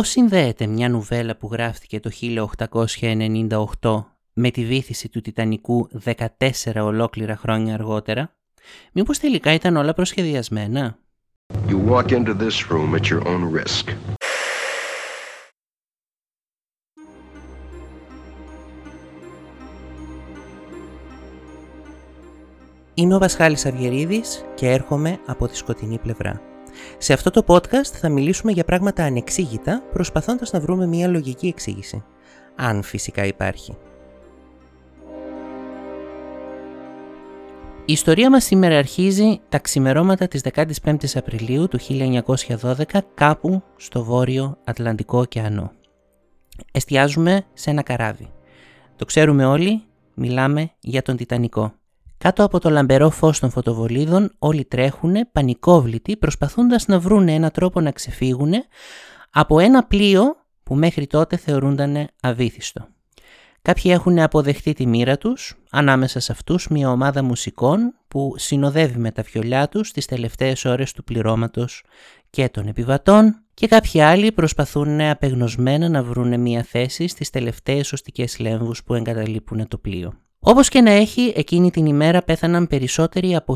Πώς συνδέεται μια νουβέλα που γράφτηκε το 1898 με τη βήθηση του Τιτανικού 14 ολόκληρα χρόνια αργότερα; Μήπως τελικά ήταν όλα προσχεδιασμένα; You walk into this room at your own risk. Είμαι ο Πασχάλης Αυγερίδης και έρχομαι από τη σκοτεινή πλευρά. Σε αυτό το podcast θα μιλήσουμε για πράγματα ανεξήγητα, προσπαθώντας να βρούμε μια λογική εξήγηση. Αν φυσικά υπάρχει. Η ιστορία μας σήμερα αρχίζει τα ξημερώματα της 15ης Απριλίου του 1912 κάπου στο βόρειο Ατλαντικό ωκεανό. Εστιάζουμε σε ένα καράβι. Το ξέρουμε όλοι, μιλάμε για τον Τιτανικό. Κάτω από το λαμπερό φως των φωτοβολίδων όλοι τρέχουν πανικόβλητοι προσπαθώντας να βρουν ένα τρόπο να ξεφύγουν από ένα πλοίο που μέχρι τότε θεωρούνταν αβήθιστο. Κάποιοι έχουν αποδεχτεί τη μοίρα τους, ανάμεσα σε αυτούς μια ομάδα μουσικών που συνοδεύει με τα φιολιά τους τις τελευταίες ώρες του πληρώματος και των επιβατών και κάποιοι άλλοι προσπαθούν απεγνωσμένα να βρουν μια θέση στις τελευταίες σωστικές λέμβους που εγκαταλείπουν το πλοίο. Όπως και να έχει, εκείνη την ημέρα πέθαναν περισσότεροι από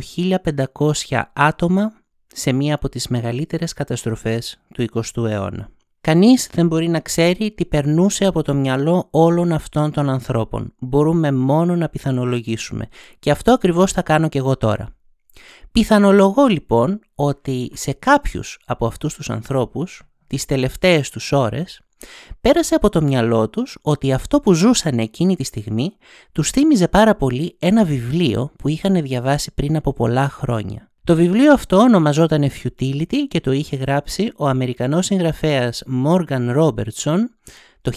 1500 άτομα σε μία από τις μεγαλύτερες καταστροφές του 20ου αιώνα. Κανείς δεν μπορεί να ξέρει τι περνούσε από το μυαλό όλων αυτών των ανθρώπων. Μπορούμε μόνο να πιθανολογήσουμε. Και αυτό ακριβώς θα κάνω και εγώ τώρα. Πιθανολογώ λοιπόν ότι σε κάποιους από αυτούς τους ανθρώπους, τις τελευταίες τους ώρες, πέρασε από το μυαλό τους ότι αυτό που ζούσαν εκείνη τη στιγμή τους θύμιζε πάρα πολύ ένα βιβλίο που είχαν διαβάσει πριν από πολλά χρόνια. Το βιβλίο αυτό ονομαζόταν Futility και το είχε γράψει ο Αμερικανός συγγραφέας Morgan Robertson το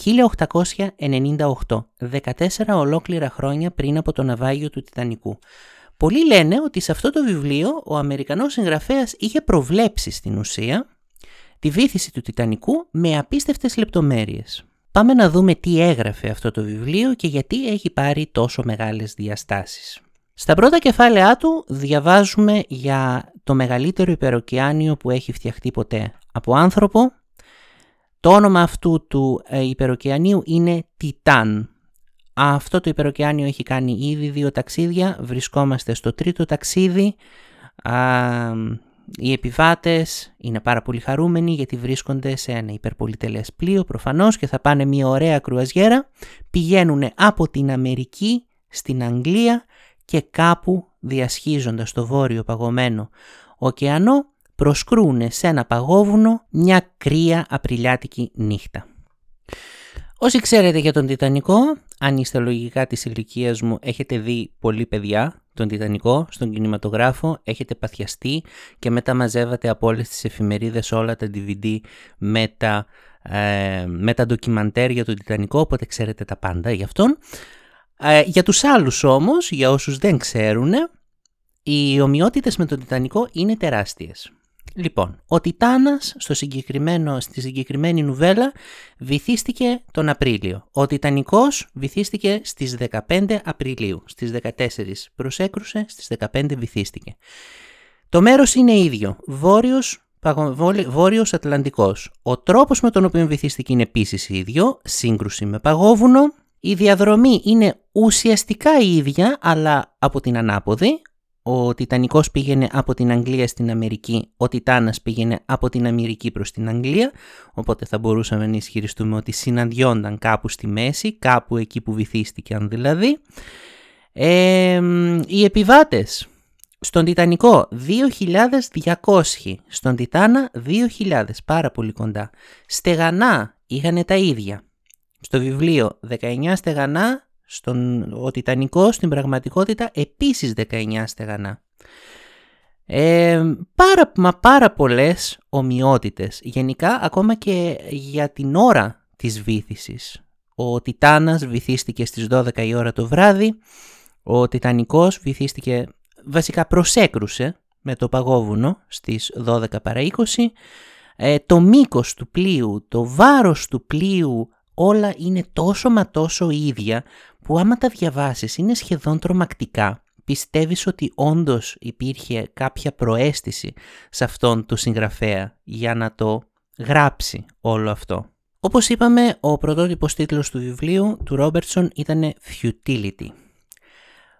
1898, 14 ολόκληρα χρόνια πριν από το ναυάγιο του Τιτανικού. Πολλοί λένε ότι σε αυτό το βιβλίο ο Αμερικανός συγγραφέας είχε προβλέψει στην ουσία τη βήθηση του Τιτανικού με απίστευτες λεπτομέρειες. Πάμε να δούμε τι έγραφε αυτό το βιβλίο και γιατί έχει πάρει τόσο μεγάλες διαστάσεις. Στα πρώτα κεφάλαιά του διαβάζουμε για το μεγαλύτερο υπεροκειάνιο που έχει φτιαχτεί ποτέ από άνθρωπο. Το όνομα αυτού του ε, υπεροκειανίου είναι Τιτάν. Αυτό το υπεροκειάνιο έχει κάνει ήδη δύο ταξίδια. Βρισκόμαστε στο τρίτο ταξίδι. Οι επιβάτες είναι πάρα πολύ χαρούμενοι γιατί βρίσκονται σε ένα υπερπολιτελές πλοίο προφανώς και θα πάνε μια ωραία κρουαζιέρα. Πηγαίνουν από την Αμερική στην Αγγλία και κάπου διασχίζοντας το βόρειο παγωμένο ωκεανό προσκρούν σε ένα παγόβουνο μια κρύα απριλιάτικη νύχτα. Όσοι ξέρετε για τον Τιτανικό, αν είστε λογικά της ηλικίας μου έχετε δει πολλοί παιδιά τον Τιτανικό στον κινηματογράφο, έχετε παθιαστεί και μετά μαζεύατε από όλες τις εφημερίδες όλα τα DVD με τα, ε, με τα ντοκιμαντέρ για τον Τιτανικό, οπότε ξέρετε τα πάντα γι' αυτόν. Ε, για τους άλλους όμως, για όσους δεν ξέρουν, οι ομοιότητες με τον Τιτανικό είναι τεράστιες. Λοιπόν, ο Τιτάνας στο συγκεκριμένο, στη συγκεκριμένη νουβέλα βυθίστηκε τον Απρίλιο. Ο Τιτανικός βυθίστηκε στις 15 Απριλίου. Στις 14 προσέκρουσε, στις 15 βυθίστηκε. Το μέρος είναι ίδιο, βόρειος, βόρειος Ατλαντικός. Ο τρόπος με τον οποίο βυθίστηκε είναι επίσης ίδιο, σύγκρουση με παγόβουνο, η διαδρομή είναι ουσιαστικά η ίδια, αλλά από την ανάποδη. Ο Τιτανικός πήγαινε από την Αγγλία στην Αμερική, ο Τιτάνας πήγαινε από την Αμερική προς την Αγγλία, οπότε θα μπορούσαμε να ισχυριστούμε ότι συναντιόνταν κάπου στη μέση, κάπου εκεί που βυθίστηκαν δηλαδή. Ε, οι επιβάτες στον Τιτανικό 2.200, στον Τιτάνα 2.000, πάρα πολύ κοντά. Στεγανά είχαν τα ίδια. Στο βιβλίο 19 στεγανά, στον, ο Τιτανικός στην πραγματικότητα επίσης 19 στεγανά. Ε, πάρα, μα πάρα πολλές ομοιότητες. Γενικά ακόμα και για την ώρα της βήθησης. Ο Τιτάνας βυθίστηκε στις 12 η ώρα το βράδυ. Ο Τιτανικός βυθίστηκε, βασικά προσέκρουσε με το παγόβουνο στις 12 παρα 20. Ε, το μήκος του πλοίου, το βάρος του πλοίου όλα είναι τόσο μα τόσο ίδια που άμα τα διαβάσεις είναι σχεδόν τρομακτικά. Πιστεύεις ότι όντως υπήρχε κάποια προέστηση σε αυτόν το συγγραφέα για να το γράψει όλο αυτό; Όπως είπαμε, ο πρωτότυπος τίτλος του βιβλίου του Ρόμπερτσον ήταν Futility.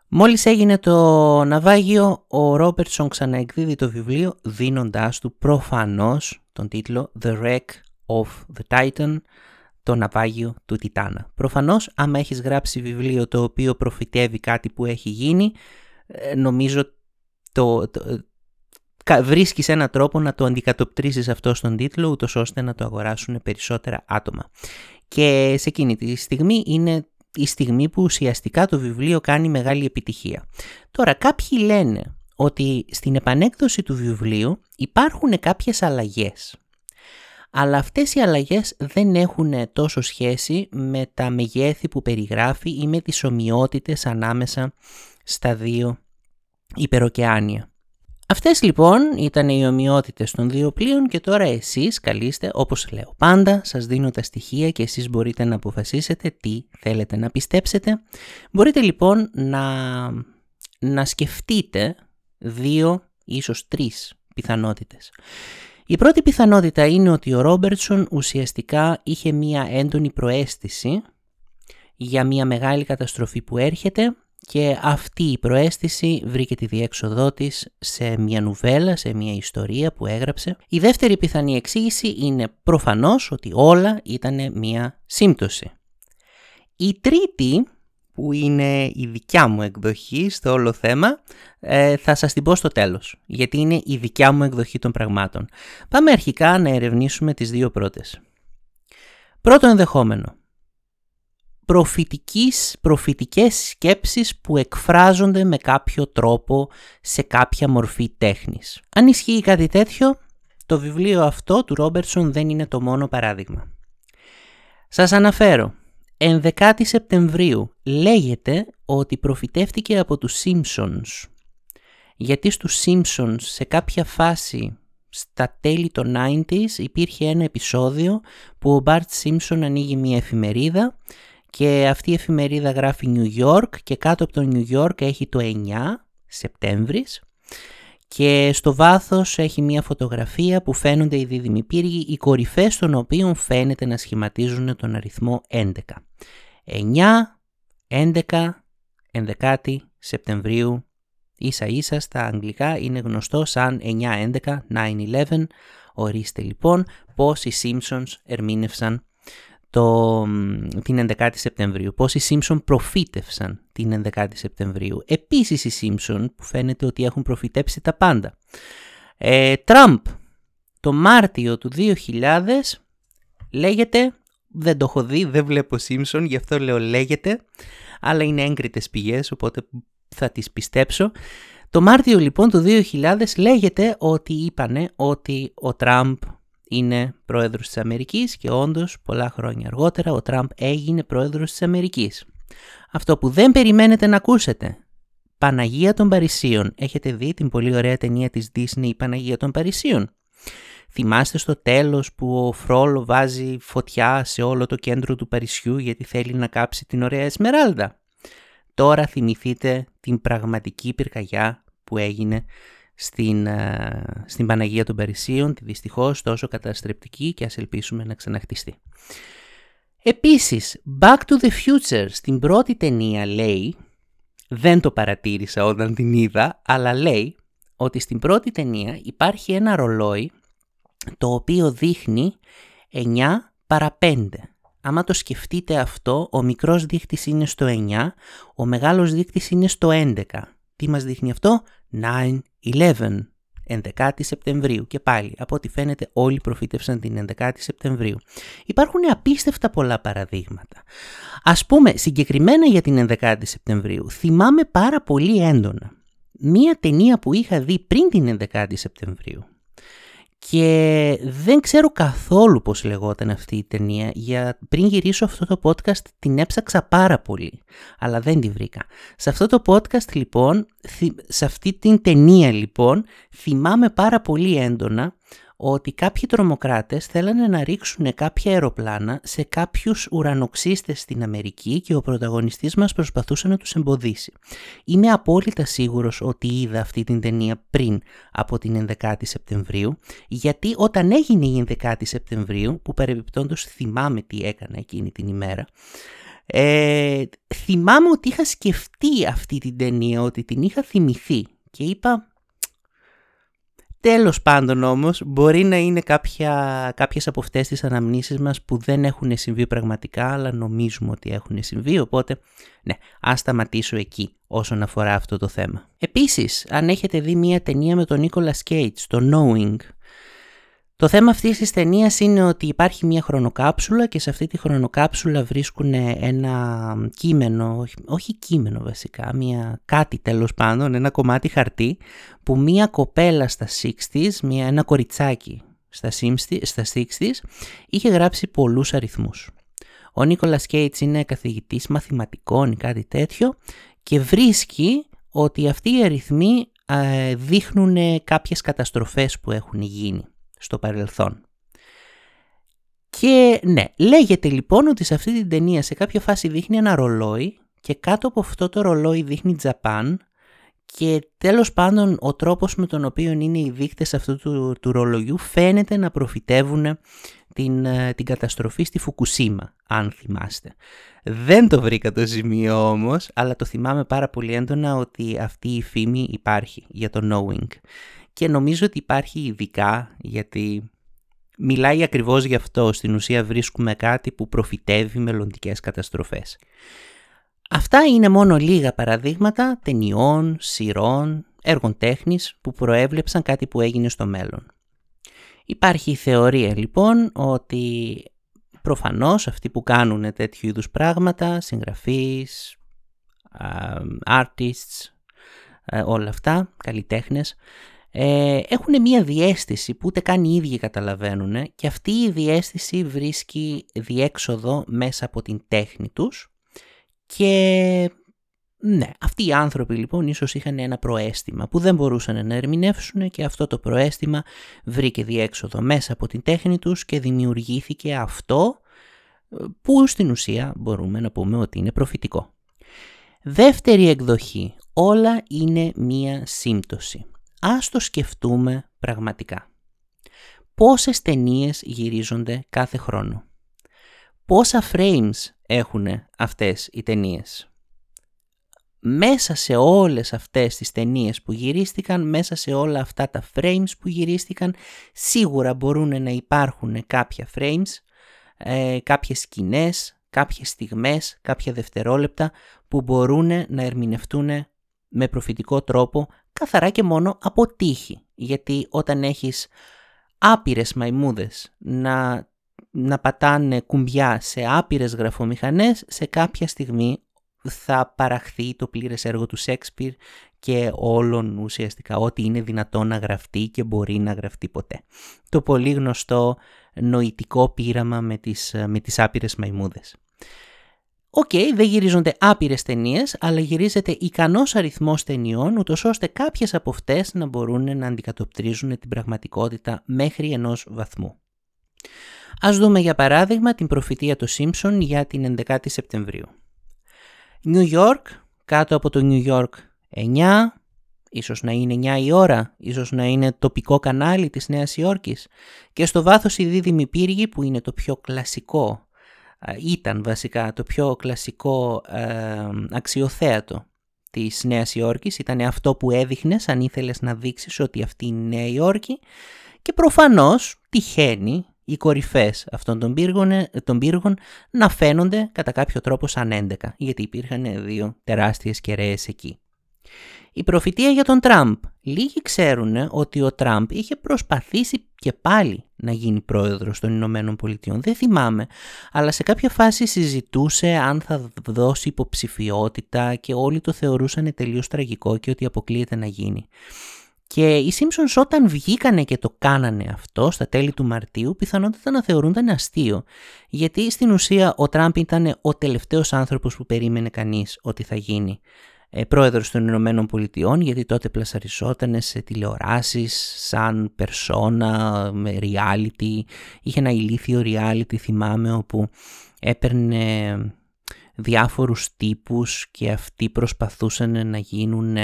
Μόλις έγινε το ναυάγιο, ο Ρόμπερτσον ξαναεκδίδει το βιβλίο δίνοντάς του προφανώς τον τίτλο The Wreck of the Titan, το ναυάγιο του Τιτάνα. Προφανώς, άμα έχεις γράψει βιβλίο το οποίο προφητεύει κάτι που έχει γίνει, ε, νομίζω το, το, βρίσκεις έναν τρόπο να το αντικατοπτρίζεις αυτό στον τίτλο, ούτως ώστε να το αγοράσουν περισσότερα άτομα. Και σε εκείνη τη στιγμή είναι η στιγμή που ουσιαστικά το βιβλίο κάνει μεγάλη επιτυχία. Τώρα κάποιοι λένε ότι στην επανέκδοση του βιβλίου υπάρχουν κάποιες αλλαγές. Αλλά αυτές οι αλλαγές δεν έχουν τόσο σχέση με τα μεγέθη που περιγράφει ή με τις ομοιότητες ανάμεσα στα δύο υπεροκεάνια. Αυτές λοιπόν ήταν οι ομοιότητες των δύο πλοίων και τώρα εσείς καλείστε, όπως λέω πάντα, σας δίνω τα στοιχεία και εσείς μπορείτε να αποφασίσετε τι θέλετε να πιστέψετε. Μπορείτε λοιπόν να, να σκεφτείτε δύο, ίσως τρεις πιθανότητες. Η πρώτη πιθανότητα είναι ότι ο Ρόμπερτσον ουσιαστικά είχε μία έντονη προέστηση για μία μεγάλη καταστροφή που έρχεται και αυτή η προέστηση βρήκε τη διέξοδό της σε μια νουβέλα, σε μια ιστορία που έγραψε. Η δεύτερη πιθανή εξήγηση είναι προφανώς ότι όλα ήταν μια σύμπτωση. Η τρίτη, που είναι η δικιά μου εκδοχή στο όλο θέμα, ε, θα σας την πω στο τέλος, γιατί είναι η δικιά μου εκδοχή των πραγμάτων. Πάμε αρχικά να ερευνήσουμε τις δύο πρώτες. Πρώτο ενδεχόμενο προφητικής, προφητικές σκέψεις που εκφράζονται με κάποιο τρόπο σε κάποια μορφή τέχνης. Αν ισχύει κάτι τέτοιο, το βιβλίο αυτό του Ρόμπερτσον δεν είναι το μόνο παράδειγμα. Σας αναφέρω, 11 Σεπτεμβρίου λέγεται ότι προφητεύτηκε από τους Simpsons. Γιατί στους Simpsons σε κάποια φάση στα τέλη των 90s υπήρχε ένα επεισόδιο που ο Bart Simpson ανοίγει μια εφημερίδα και αυτή η εφημερίδα γράφει New York και κάτω από το New York έχει το 9 Σεπτέμβρης και στο βάθος έχει μια φωτογραφία που φαίνονται οι δίδυμοι πύργοι, οι κορυφές των οποίων φαίνεται να σχηματίζουν τον αριθμό 11. 9, 11, 11 Σεπτεμβρίου, ίσα ίσα στα αγγλικά είναι γνωστό σαν 9-11, 9-11. Ορίστε λοιπόν πώς οι Simpsons ερμήνευσαν το, την 11η Σεπτεμβρίου. Πώς οι Simpson προφήτευσαν την 11η Σεπτεμβρίου. Επίσης οι Simpson που φαίνεται ότι έχουν προφητέψει τα πάντα. Ε, Τραμπ το Μάρτιο του 2000 λέγεται, δεν το έχω δει, δεν βλέπω Simpson, γι' αυτό λέω λέγεται, αλλά είναι έγκριτες πηγές οπότε θα τις πιστέψω. Το Μάρτιο λοιπόν του 2000 λέγεται ότι είπανε ότι ο Τραμπ είναι πρόεδρος της Αμερικής και όντως πολλά χρόνια αργότερα ο Τραμπ έγινε πρόεδρος της Αμερικής. Αυτό που δεν περιμένετε να ακούσετε. Παναγία των Παρισίων. Έχετε δει την πολύ ωραία ταινία της Disney η Παναγία των Παρισίων. Θυμάστε στο τέλος που ο Φρόλο βάζει φωτιά σε όλο το κέντρο του Παρισιού γιατί θέλει να κάψει την ωραία Εσμεράλδα. Τώρα θυμηθείτε την πραγματική πυρκαγιά που έγινε στην, ε, στην Παναγία των Παρισίων, τη δυστυχώς τόσο καταστρεπτική και ας ελπίσουμε να ξαναχτιστεί. Επίσης, Back to the Future στην πρώτη ταινία λέει, δεν το παρατήρησα όταν την είδα, αλλά λέει ότι στην πρώτη ταινία υπάρχει ένα ρολόι το οποίο δείχνει 9 παρα 5. Άμα το σκεφτείτε αυτό, ο μικρός δείχτης είναι στο 9, ο μεγάλος δείκτης είναι στο 11. Τι μας δείχνει αυτό; 9-11, 11 Σεπτεμβρίου και πάλι από ό,τι φαίνεται όλοι προφήτευσαν την 11η Σεπτεμβρίου. Υπάρχουν απίστευτα πολλά παραδείγματα. Ας πούμε συγκεκριμένα για την 11η Σεπτεμβρίου θυμάμαι πάρα πολύ έντονα μία ταινία που είχα δει πριν την 11η Σεπτεμβρίου και δεν ξέρω καθόλου πώς λεγόταν αυτή η ταινία. Για πριν γυρίσω αυτό το podcast την έψαξα πάρα πολύ, αλλά δεν τη βρήκα. Σε αυτό το podcast λοιπόν, σε αυτή την ταινία λοιπόν, θυμάμαι πάρα πολύ έντονα ότι κάποιοι τρομοκράτες θέλανε να ρίξουν κάποια αεροπλάνα σε κάποιους ουρανοξύστες στην Αμερική και ο πρωταγωνιστής μας προσπαθούσε να τους εμποδίσει. Είμαι απόλυτα σίγουρος ότι είδα αυτή την ταινία πριν από την 11η Σεπτεμβρίου, γιατί όταν έγινε η 11η Σεπτεμβρίου, που παρεμπιπτόντως θυμάμαι τι έκανα εκείνη την ημέρα, ε, θυμάμαι ότι είχα σκεφτεί αυτή την ταινία, ότι την είχα θυμηθεί και είπα Τέλος πάντων όμως μπορεί να είναι κάποια, κάποιες από αυτές τις αναμνήσεις μας που δεν έχουν συμβεί πραγματικά αλλά νομίζουμε ότι έχουν συμβεί οπότε ναι ας σταματήσω εκεί όσον αφορά αυτό το θέμα. Επίσης αν έχετε δει μια ταινία με τον Nicolas Cage, το Knowing το θέμα αυτής της ταινίας είναι ότι υπάρχει μια χρονοκάψουλα και σε αυτή τη χρονοκάψουλα βρίσκουν ένα κείμενο, όχι κείμενο βασικά, μια κάτι τέλος πάντων, ένα κομμάτι χαρτί που μια κοπέλα στα 60's, μια, ένα κοριτσάκι στα, στα 60's είχε γράψει πολλούς αριθμούς. Ο Νίκολας Κέιτς είναι καθηγητής μαθηματικών ή κάτι τέτοιο και βρίσκει ότι αυτοί οι αριθμοί ε, δείχνουν κάποιες καταστροφές που έχουν γίνει στο παρελθόν. Και ναι, λέγεται λοιπόν ότι σε αυτή την ταινία σε κάποια φάση δείχνει ένα ρολόι και κάτω από αυτό το ρολόι δείχνει Τζαπάν και τέλος πάντων ο τρόπος με τον οποίο είναι οι δείκτες αυτού του, του ρολογιού φαίνεται να προφητεύουν την, ε, την καταστροφή στη Φουκουσίμα, αν θυμάστε. Δεν το βρήκα το σημείο όμως, αλλά το θυμάμαι πάρα πολύ έντονα ότι αυτή η φήμη υπάρχει για το knowing και νομίζω ότι υπάρχει ειδικά γιατί μιλάει ακριβώς γι' αυτό. Στην ουσία βρίσκουμε κάτι που προφητεύει μελλοντικές καταστροφές. Αυτά είναι μόνο λίγα παραδείγματα ταινιών, σειρών, έργων τέχνης που προέβλεψαν κάτι που έγινε στο μέλλον. Υπάρχει η θεωρία λοιπόν ότι προφανώς αυτοί που κάνουν τέτοιου είδους πράγματα, συγγραφείς, artists, ε, όλα αυτά, καλλιτέχνες, ε, έχουν μία διέστηση που ούτε καν οι ίδιοι καταλαβαίνουν και αυτή η διέστηση βρίσκει διέξοδο μέσα από την τέχνη τους και ναι, αυτοί οι άνθρωποι λοιπόν ίσως είχαν ένα προέστημα που δεν μπορούσαν να ερμηνεύσουν και αυτό το προέστημα βρήκε διέξοδο μέσα από την τέχνη τους και δημιουργήθηκε αυτό που στην ουσία μπορούμε να πούμε ότι είναι προφητικό. Δεύτερη εκδοχή. Όλα είναι μία σύμπτωση. Ας το σκεφτούμε πραγματικά. Πόσες ταινίες γυρίζονται κάθε χρόνο; Πόσα frames έχουν αυτές οι ταινίες; Μέσα σε όλες αυτές τις ταινίες που γυρίστηκαν, μέσα σε όλα αυτά τα frames που γυρίστηκαν, σίγουρα μπορούν να υπάρχουν κάποια frames, ε, κάποιες σκηνές, κάποιες στιγμές, κάποια δευτερόλεπτα που μπορούν να ερμηνευτούν με προφητικό τρόπο καθαρά και μόνο από τύχη. Γιατί όταν έχεις άπειρες μαϊμούδες να, να πατάνε κουμπιά σε άπειρες γραφομηχανές, σε κάποια στιγμή θα παραχθεί το πλήρες έργο του Σέξπιρ και όλων ουσιαστικά ό,τι είναι δυνατό να γραφτεί και μπορεί να γραφτεί ποτέ. Το πολύ γνωστό νοητικό πείραμα με τις, με τις άπειρες μαϊμούδες. OK, okay, δεν γυρίζονται άπειρες ταινίες, αλλά γυρίζεται ικανός αριθμός ταινιών, ούτως ώστε κάποιες από αυτές να μπορούν να αντικατοπτρίζουν την πραγματικότητα μέχρι ενός βαθμού. Ας δούμε για παράδειγμα την προφητεία του Σίμψον για την 11η Σεπτεμβρίου. New York, κάτω από το New York 9, ίσως να είναι 9 η ώρα, ίσως να είναι τοπικό κανάλι της Νέας Υόρκης και στο βάθος η δίδυμη πύργη που είναι το πιο κλασικό ήταν βασικά το πιο κλασικό ε, αξιοθέατο της Νέας Υόρκης. Ήταν αυτό που έδειχνες αν ήθελες να δείξεις ότι αυτή είναι η Νέα Υόρκη και προφανώς τυχαίνει οι κορυφές αυτών των πύργων, των πύργων να φαίνονται κατά κάποιο τρόπο σαν 11 γιατί υπήρχαν δύο τεράστιες κεραίες εκεί. Η προφητεία για τον Τραμπ. Λίγοι ξέρουν ότι ο Τραμπ είχε προσπαθήσει και πάλι να γίνει πρόεδρος των Ηνωμένων Πολιτειών. Δεν θυμάμαι, αλλά σε κάποια φάση συζητούσε αν θα δώσει υποψηφιότητα και όλοι το θεωρούσαν τελείως τραγικό και ότι αποκλείεται να γίνει. Και οι Simpsons όταν βγήκανε και το κάνανε αυτό στα τέλη του Μαρτίου πιθανότατα να θεωρούνταν αστείο. Γιατί στην ουσία ο Τραμπ ήταν ο τελευταίος άνθρωπος που περίμενε κανείς ότι θα γίνει ε, πρόεδρος των Ηνωμένων Πολιτειών γιατί τότε πλασαριζόταν σε τηλεοράσεις σαν περσόνα, με reality. Είχε ένα ηλίθιο reality θυμάμαι όπου έπαιρνε διάφορους τύπους και αυτοί προσπαθούσαν να γίνουν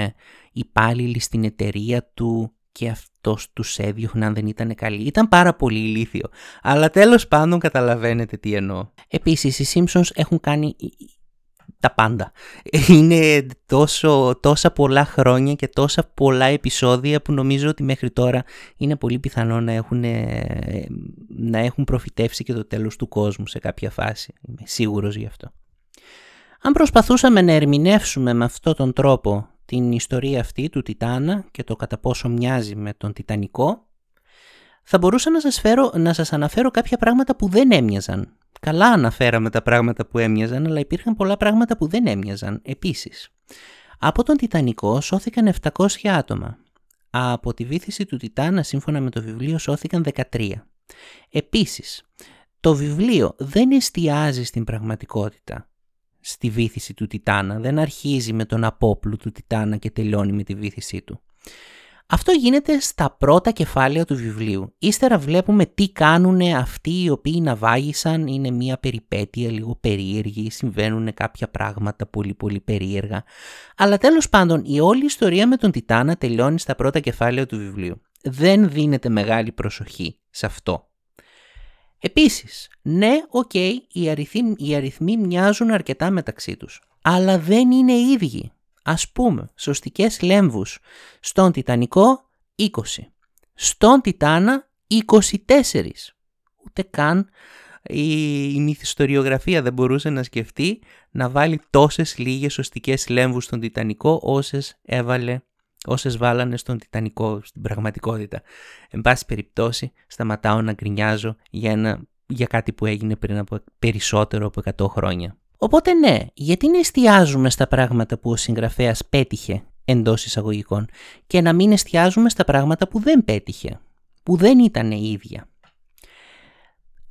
υπάλληλοι στην εταιρεία του και αυτός τους έδιωχνε αν δεν ήταν καλή. Ήταν πάρα πολύ ηλίθιο. Αλλά τέλος πάντων καταλαβαίνετε τι εννοώ. Επίσης οι Simpsons έχουν κάνει τα πάντα. Είναι τόσο, τόσα πολλά χρόνια και τόσα πολλά επεισόδια που νομίζω ότι μέχρι τώρα είναι πολύ πιθανό να έχουν, να έχουν προφητεύσει και το τέλος του κόσμου σε κάποια φάση. Είμαι σίγουρος γι' αυτό. Αν προσπαθούσαμε να ερμηνεύσουμε με αυτόν τον τρόπο την ιστορία αυτή του Τιτάνα και το κατά πόσο μοιάζει με τον Τιτανικό, θα μπορούσα να σας, φέρω, να σας αναφέρω κάποια πράγματα που δεν έμοιαζαν. Καλά αναφέραμε τα πράγματα που έμοιαζαν, αλλά υπήρχαν πολλά πράγματα που δεν έμοιαζαν επίσης. Από τον Τιτανικό σώθηκαν 700 άτομα. Από τη βήθηση του Τιτάνα σύμφωνα με το βιβλίο σώθηκαν 13. Επίσης, το βιβλίο δεν εστιάζει στην πραγματικότητα στη βήθηση του Τιτάνα, δεν αρχίζει με τον απόπλου του Τιτάνα και τελειώνει με τη βήθησή του. Αυτό γίνεται στα πρώτα κεφάλαια του βιβλίου. Ύστερα βλέπουμε τι κάνουν αυτοί οι οποίοι ναυάγησαν, είναι μια περιπέτεια λίγο περίεργη, συμβαίνουν κάποια πράγματα πολύ πολύ περίεργα. Αλλά τέλος πάντων η όλη ιστορία με τον Τιτάνα τελειώνει στα πρώτα κεφάλαια του βιβλίου. Δεν δίνεται μεγάλη προσοχή σε αυτό. Επίσης, ναι, OK, okay, οι, αριθμοί, οι αριθμοί μοιάζουν αρκετά μεταξύ τους, αλλά δεν είναι ίδιοι. Ας πούμε, σωστικές λέμβους. Στον Τιτανικό 20. Στον Τιτάνα 24. Ούτε καν η, η μυθιστοριογραφία δεν μπορούσε να σκεφτεί να βάλει τόσες λίγες σωστικές λέμβους στον Τιτανικό όσες έβαλε όσες βάλανε στον Τιτανικό στην πραγματικότητα. Εν πάση περιπτώσει σταματάω να γκρινιάζω για, ένα, για κάτι που έγινε πριν από περισσότερο από 100 χρόνια. Οπότε ναι, γιατί να εστιάζουμε στα πράγματα που ο συγγραφέας πέτυχε εντός εισαγωγικών και να μην εστιάζουμε στα πράγματα που δεν πέτυχε, που δεν ήταν ίδια.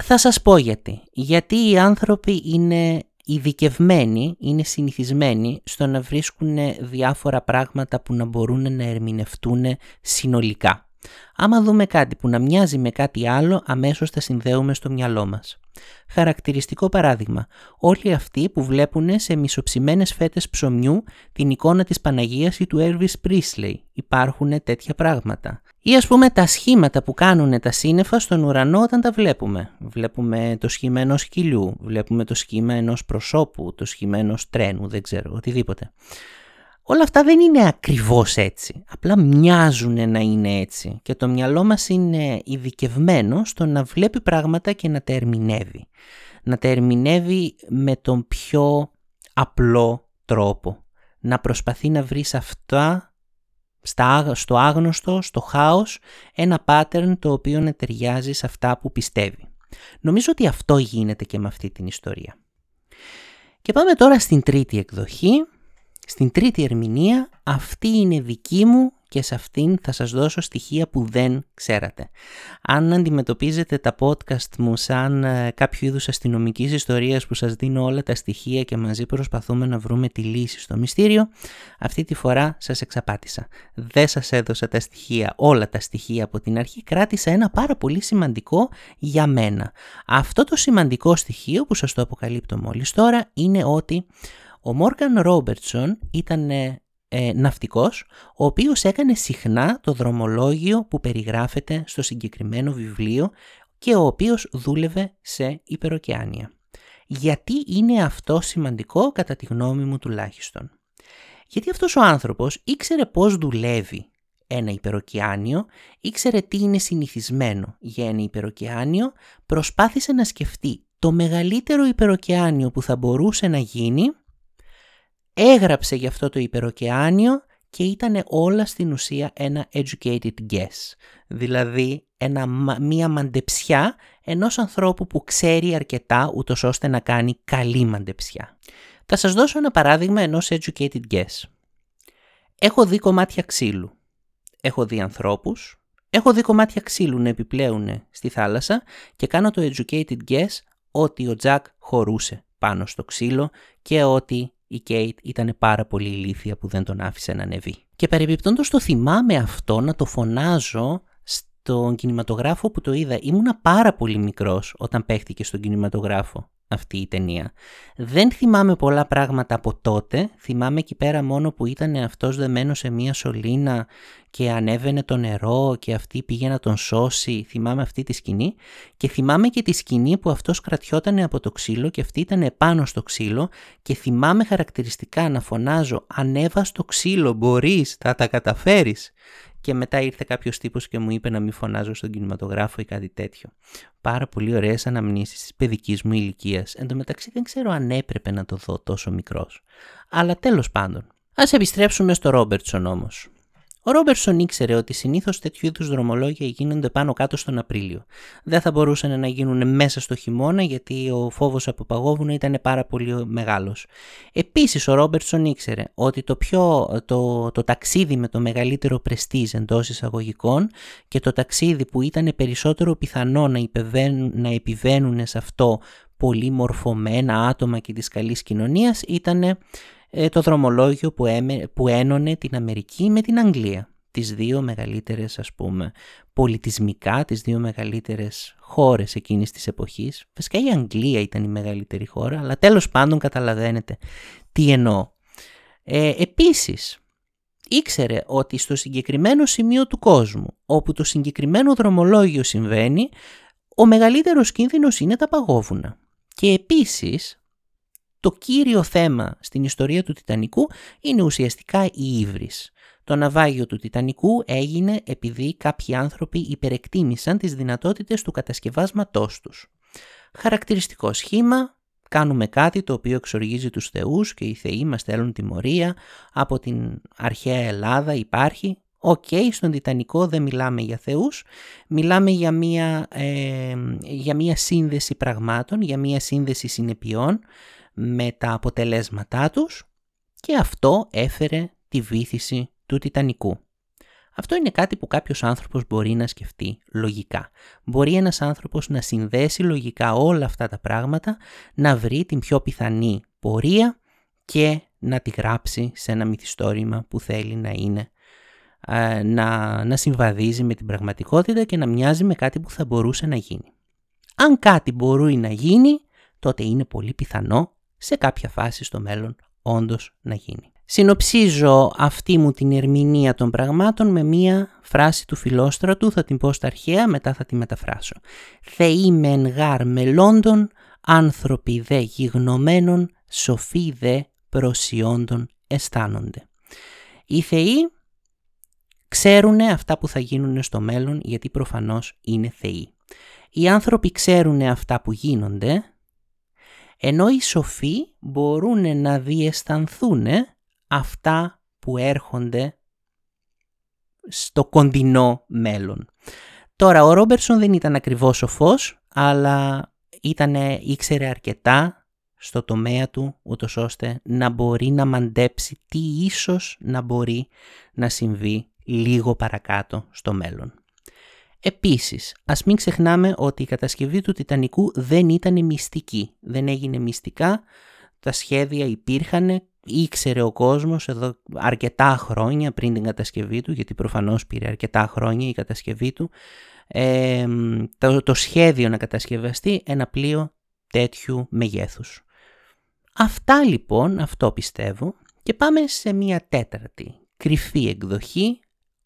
Θα σας πω γιατί. Γιατί οι άνθρωποι είναι ειδικευμένοι, είναι συνηθισμένοι στο να βρίσκουν διάφορα πράγματα που να μπορούν να ερμηνευτούν συνολικά. Άμα δούμε κάτι που να μοιάζει με κάτι άλλο, αμέσως θα συνδέουμε στο μυαλό μας. Χαρακτηριστικό παράδειγμα, όλοι αυτοί που βλέπουν σε μισοψημένες φέτες ψωμιού την εικόνα της Παναγίας ή του Elvis Presley. Υπάρχουν τέτοια πράγματα. Ή ας πούμε τα σχήματα που κάνουν τα σύννεφα στον ουρανό όταν τα βλέπουμε. Βλέπουμε το σχήμα ενός σκυλιού, βλέπουμε το σχήμα ενός προσώπου, το σχήμα ενός τρένου, δεν ξέρω, οτιδήποτε. Όλα αυτά δεν είναι ακριβώς έτσι, απλά μοιάζουν να είναι έτσι και το μυαλό μας είναι ειδικευμένο στο να βλέπει πράγματα και να τα ερμηνεύει. Να τα ερμηνεύει με τον πιο απλό τρόπο. Να προσπαθεί να βρει αυτά στο άγνωστο, στο χάος, ένα pattern το οποίο να ταιριάζει σε αυτά που πιστεύει. Νομίζω ότι αυτό γίνεται και με αυτή την ιστορία. Και πάμε τώρα στην τρίτη εκδοχή στην τρίτη ερμηνεία αυτή είναι δική μου και σε αυτήν θα σας δώσω στοιχεία που δεν ξέρατε. Αν αντιμετωπίζετε τα podcast μου σαν ε, κάποιο είδους αστυνομικής ιστορίας που σας δίνω όλα τα στοιχεία και μαζί προσπαθούμε να βρούμε τη λύση στο μυστήριο, αυτή τη φορά σας εξαπάτησα. Δεν σας έδωσα τα στοιχεία, όλα τα στοιχεία από την αρχή, κράτησα ένα πάρα πολύ σημαντικό για μένα. Αυτό το σημαντικό στοιχείο που σας το αποκαλύπτω μόλις τώρα είναι ότι ο Μόργαν Ρόμπερτσον ήταν ε, ε, ναυτικός, ο οποίος έκανε συχνά το δρομολόγιο που περιγράφεται στο συγκεκριμένο βιβλίο και ο οποίος δούλευε σε υπεροκεάνια. Γιατί είναι αυτό σημαντικό κατά τη γνώμη μου τουλάχιστον; Γιατί αυτός ο άνθρωπος ήξερε πώς δουλεύει ένα υπεροκεάνιο, ήξερε τι είναι συνηθισμένο για ένα υπεροκεάνιο, προσπάθησε να σκεφτεί το μεγαλύτερο υπεροκεάνιο που θα μπορούσε να γίνει έγραψε για αυτό το υπεροκεάνιο και ήταν όλα στην ουσία ένα educated guess. Δηλαδή ένα, μία μαντεψιά ενός ανθρώπου που ξέρει αρκετά ούτως ώστε να κάνει καλή μαντεψιά. Θα σας δώσω ένα παράδειγμα ενός educated guess. Έχω δει κομμάτια ξύλου. Έχω δει ανθρώπους. Έχω δει κομμάτια ξύλου να επιπλέουν στη θάλασσα και κάνω το educated guess ότι ο Τζακ χωρούσε πάνω στο ξύλο και ότι η Κέιτ ήταν πάρα πολύ ηλίθια που δεν τον άφησε να ανεβεί. Και παρεμπιπτόντως το θυμάμαι αυτό να το φωνάζω στον κινηματογράφο που το είδα. Ήμουνα πάρα πολύ μικρός όταν παίχτηκε στον κινηματογράφο αυτή η ταινία. Δεν θυμάμαι πολλά πράγματα από τότε, θυμάμαι εκεί πέρα μόνο που ήταν αυτός δεμένος σε μία σωλήνα και ανέβαινε το νερό και αυτή πήγε να τον σώσει, θυμάμαι αυτή τη σκηνή και θυμάμαι και τη σκηνή που αυτός κρατιόταν από το ξύλο και αυτή ήταν επάνω στο ξύλο και θυμάμαι χαρακτηριστικά να φωνάζω «Ανέβα στο ξύλο, μπορείς, θα τα καταφέρεις» και μετά ήρθε κάποιος τύπος και μου είπε να μην φωνάζω στον κινηματογράφο ή κάτι τέτοιο. Πάρα πολύ ωραίες αναμνήσεις της παιδικής μου ηλικίας. Εν τω μεταξύ δεν ξέρω αν έπρεπε να το δω τόσο μικρός. Αλλά τέλος πάντων. Α επιστρέψουμε στο Ρόμπερτσον όμως. Ο Ρόμπερσον ήξερε ότι συνήθως τέτοιου είδους δρομολόγια γίνονται πάνω κάτω στον Απρίλιο. Δεν θα μπορούσαν να γίνουν μέσα στο χειμώνα γιατί ο φόβος από παγόβουνα ήταν πάρα πολύ μεγάλος. Επίσης, ο Ρόμπερσον ήξερε ότι το, πιο, το, το ταξίδι με το μεγαλύτερο πρεστίζ εντός εισαγωγικών και το ταξίδι που ήταν περισσότερο πιθανό να, να επιβαίνουν σε αυτό πολύ μορφωμένα άτομα και της καλής κοινωνίας ήταν ε, το δρομολόγιο που, έμε, που ένωνε την Αμερική με την Αγγλία. Τις δύο μεγαλύτερες ας πούμε πολιτισμικά, τις δύο μεγαλύτερες χώρες εκείνης της εποχής. Φυσικά η Αγγλία ήταν η μεγαλύτερη χώρα, αλλά τέλος πάντων καταλαβαίνετε τι εννοώ. Ε, επίσης, ήξερε ότι στο συγκεκριμένο σημείο του κόσμου, όπου το συγκεκριμένο δρομολόγιο συμβαίνει, ο μεγαλύτερος κίνδυνος είναι τα παγόβουνα. Και επίσης το κύριο θέμα στην ιστορία του Τιτανικού είναι ουσιαστικά η ύβρις. Το ναυάγιο του Τιτανικού έγινε επειδή κάποιοι άνθρωποι υπερεκτίμησαν τις δυνατότητες του κατασκευάσματός τους. Χαρακτηριστικό σχήμα, κάνουμε κάτι το οποίο εξοργίζει τους θεούς και οι θεοί μας στέλνουν τιμωρία, από την αρχαία Ελλάδα υπάρχει, Οκ, στον Τιτανικό δεν μιλάμε για θεούς, μιλάμε για μία, ε, για μία σύνδεση πραγμάτων, για μία σύνδεση συνεπειών, με τα αποτελέσματά τους και αυτό έφερε τη βήθηση του Τιτανικού. Αυτό είναι κάτι που κάποιος άνθρωπος μπορεί να σκεφτεί λογικά. Μπορεί ένας άνθρωπος να συνδέσει λογικά όλα αυτά τα πράγματα, να βρει την πιο πιθανή πορεία και να τη γράψει σε ένα μυθιστόρημα που θέλει να είναι να, να συμβαδίζει με την πραγματικότητα και να μοιάζει με κάτι που θα μπορούσε να γίνει. Αν κάτι μπορεί να γίνει, τότε είναι πολύ πιθανό σε κάποια φάση στο μέλλον όντως να γίνει. Συνοψίζω αυτή μου την ερμηνεία των πραγμάτων με μία φράση του φιλόστρατου, θα την πω στα αρχαία, μετά θα τη μεταφράσω. «Θεοί μεν γάρ μελόντων, άνθρωποι δε γιγνωμένων, σοφοί δε προσιόντων αισθάνονται». Οι θεοί ξέρουν αυτά που θα γίνουν στο μέλλον γιατί προφανώς είναι θεοί. Οι άνθρωποι ξέρουν αυτά που γίνονται ενώ οι σοφοί μπορούν να διαισθανθούν αυτά που έρχονται στο κοντινό μέλλον. Τώρα, ο Ρόμπερσον δεν ήταν ακριβώς σοφός, αλλά ήτανε, ήξερε αρκετά στο τομέα του, ούτως ώστε να μπορεί να μαντέψει τι ίσως να μπορεί να συμβεί λίγο παρακάτω στο μέλλον. Επίσης, ας μην ξεχνάμε ότι η κατασκευή του Τιτανικού δεν ήταν μυστική. Δεν έγινε μυστικά, τα σχέδια υπήρχαν, ήξερε ο κόσμος εδώ αρκετά χρόνια πριν την κατασκευή του, γιατί προφανώς πήρε αρκετά χρόνια η κατασκευή του, ε, το, το σχέδιο να κατασκευαστεί ένα πλοίο τέτοιου μεγέθους. Αυτά λοιπόν, αυτό πιστεύω, και πάμε σε μια τέταρτη κρυφή εκδοχή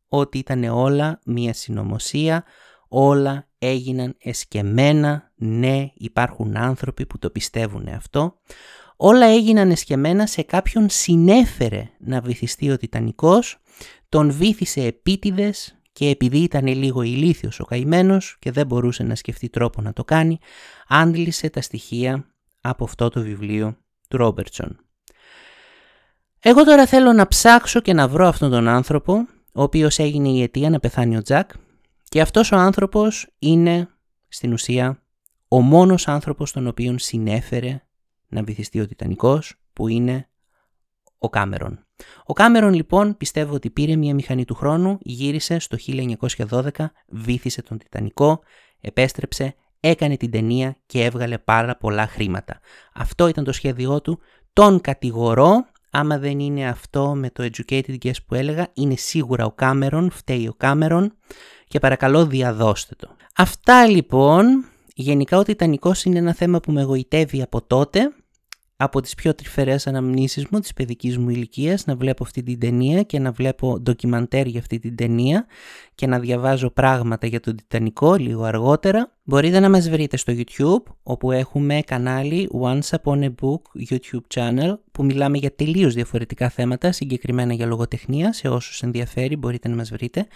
ότι ήταν όλα μία συνωμοσία, όλα έγιναν εσκεμένα, ναι υπάρχουν άνθρωποι που το πιστεύουν αυτό, όλα έγιναν εσκεμένα σε κάποιον συνέφερε να βυθιστεί ο Τιτανικός, τον βήθησε επίτηδες και επειδή ήταν λίγο ηλίθιος ο καημένος και δεν μπορούσε να σκεφτεί τρόπο να το κάνει, άντλησε τα στοιχεία από αυτό το βιβλίο του Ρόμπερτσον. Εγώ τώρα θέλω να ψάξω και να βρω αυτόν τον άνθρωπο ο οποίος έγινε η αιτία να πεθάνει ο Τζακ και αυτός ο άνθρωπος είναι στην ουσία ο μόνος άνθρωπος τον οποίο συνέφερε να βυθιστεί ο Τιτανικός που είναι ο Κάμερον. Ο Κάμερον λοιπόν πιστεύω ότι πήρε μια μηχανή του χρόνου, γύρισε στο 1912, βύθισε τον Τιτανικό, επέστρεψε, έκανε την ταινία και έβγαλε πάρα πολλά χρήματα. Αυτό ήταν το σχέδιό του, τον κατηγορώ, άμα δεν είναι αυτό με το educated guess που έλεγα, είναι σίγουρα ο Κάμερον, φταίει ο Κάμερον και παρακαλώ διαδώστε το. Αυτά λοιπόν, γενικά ο Τιτανικός είναι ένα θέμα που με γοητεύει από τότε, από τις πιο τρυφερές αναμνήσεις μου της παιδικής μου ηλικίας να βλέπω αυτή την ταινία και να βλέπω ντοκιμαντέρ για αυτή την ταινία και να διαβάζω πράγματα για τον Τιτανικό λίγο αργότερα. Μπορείτε να μας βρείτε στο YouTube όπου έχουμε κανάλι Once Upon a Book YouTube channel που μιλάμε για τελείως διαφορετικά θέματα, συγκεκριμένα για λογοτεχνία, σε όσους ενδιαφέρει μπορείτε να μας βρείτε.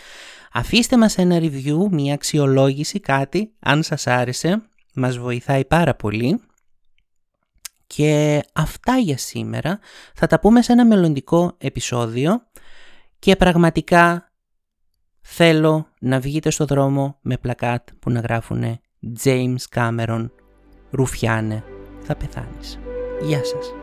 Αφήστε μας ένα review, μια αξιολόγηση, κάτι, αν σας άρεσε, μας βοηθάει πάρα πολύ. Και αυτά για σήμερα. Θα τα πούμε σε ένα μελλοντικό επεισόδιο και πραγματικά θέλω να βγείτε στο δρόμο με πλακάτ που να γράφουνε James Cameron Ρουφιάνε θα πεθάνεις. Γεια σας.